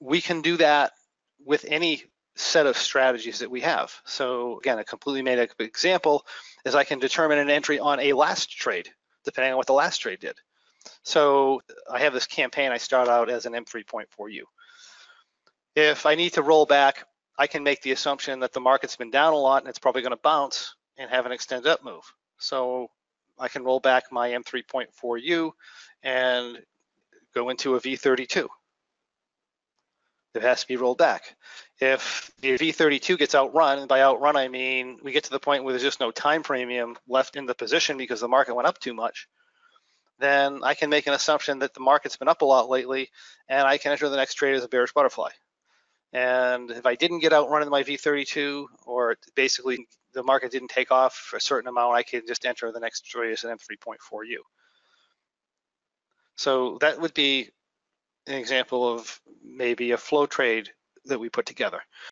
we can do that with any set of strategies that we have. So again, a completely made up example is I can determine an entry on a last trade, depending on what the last trade did. So I have this campaign, I start out as an M3.4U. If I need to roll back, I can make the assumption that the market's been down a lot and it's probably gonna bounce and have an extended up move. So I can roll back my M3.4U and go into a V32. It has to be rolled back. If the V32 gets outrun, and by outrun I mean we get to the point where there's just no time premium left in the position because the market went up too much, then I can make an assumption that the market's been up a lot lately and I can enter the next trade as a bearish butterfly. And if I didn't get outrun in my V32 or basically the market didn't take off for a certain amount, I can just enter the next trade as an M3.4U. So that would be an example of maybe a flow trade that we put together.